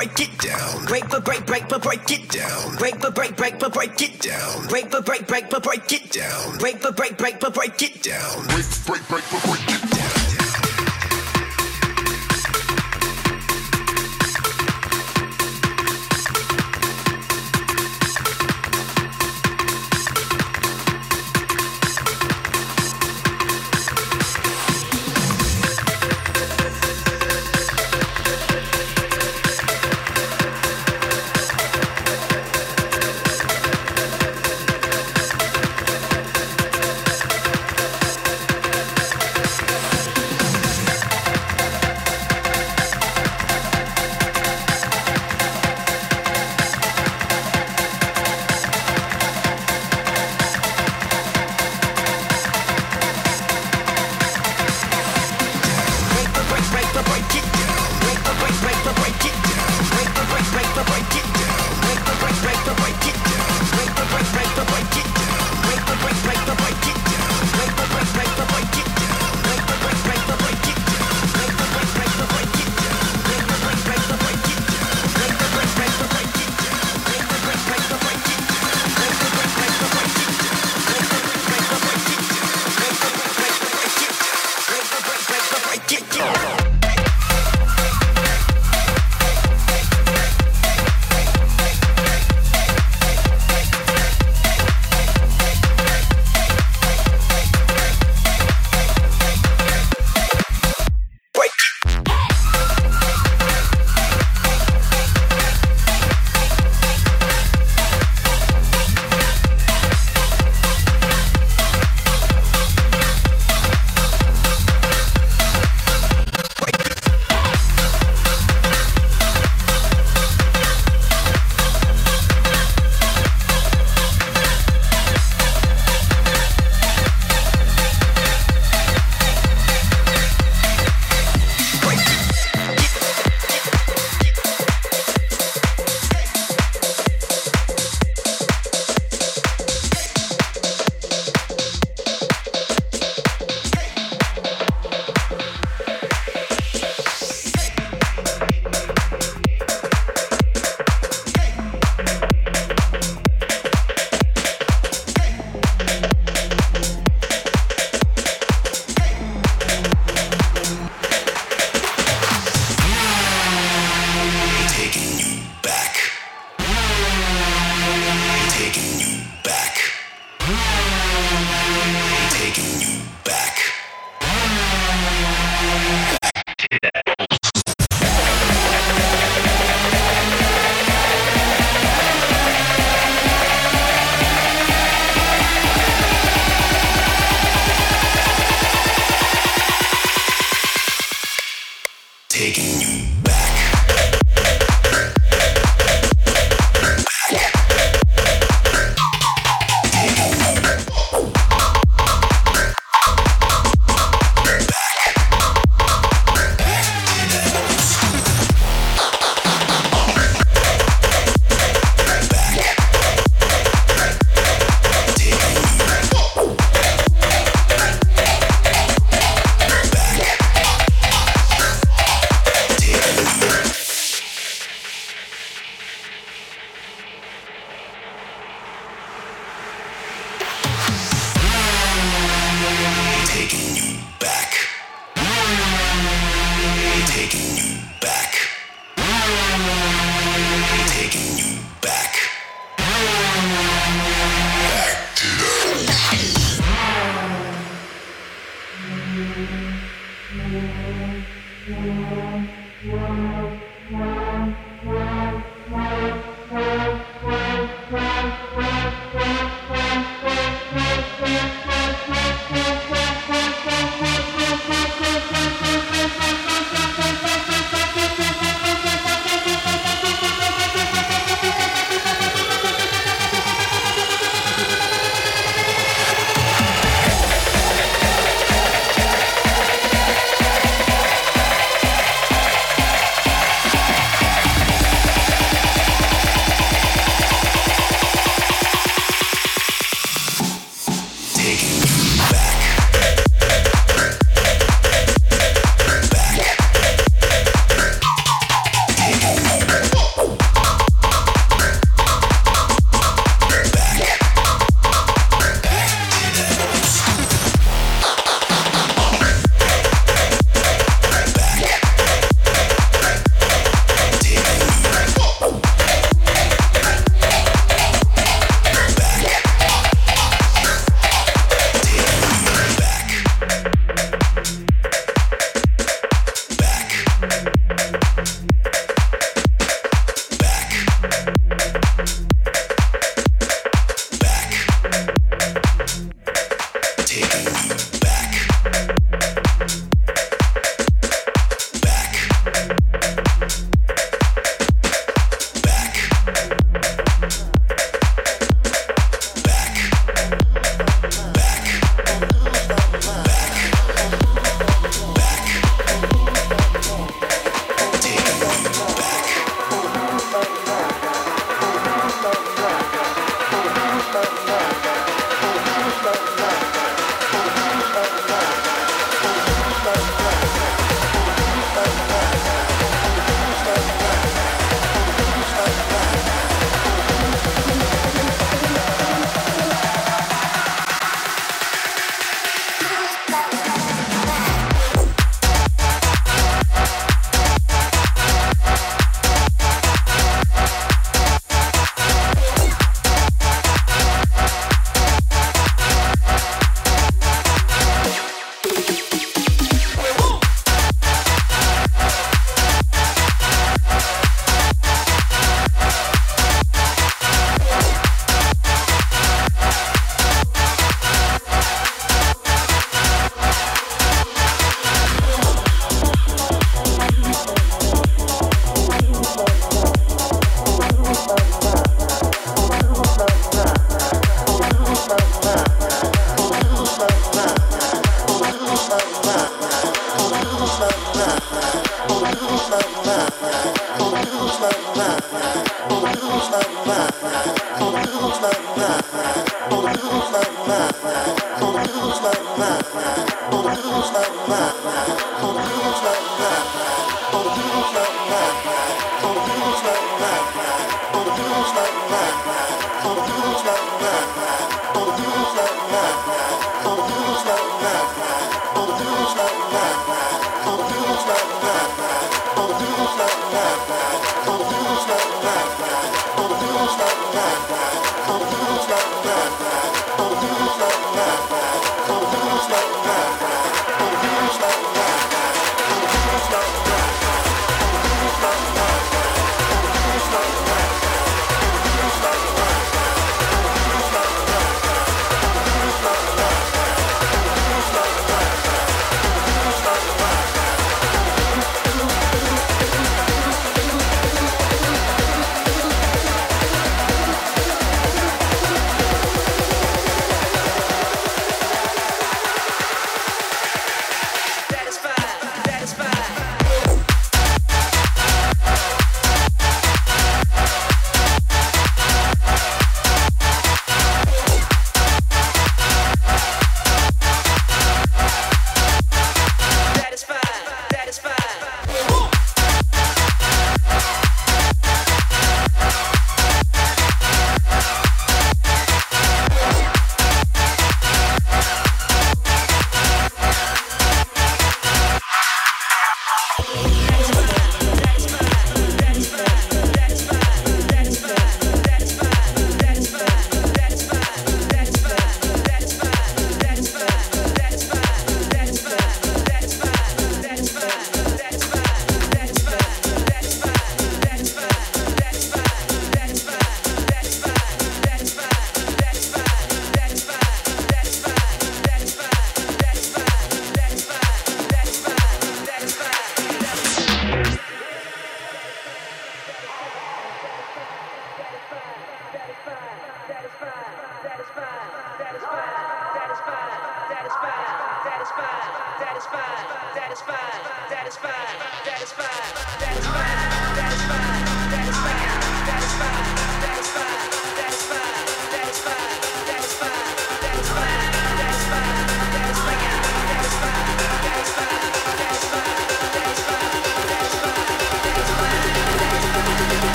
Break it down. Break but break break but break it down. Break but break break but break it down. Break but break break but break it down. Break but break break but break it down. Break break break but break it down.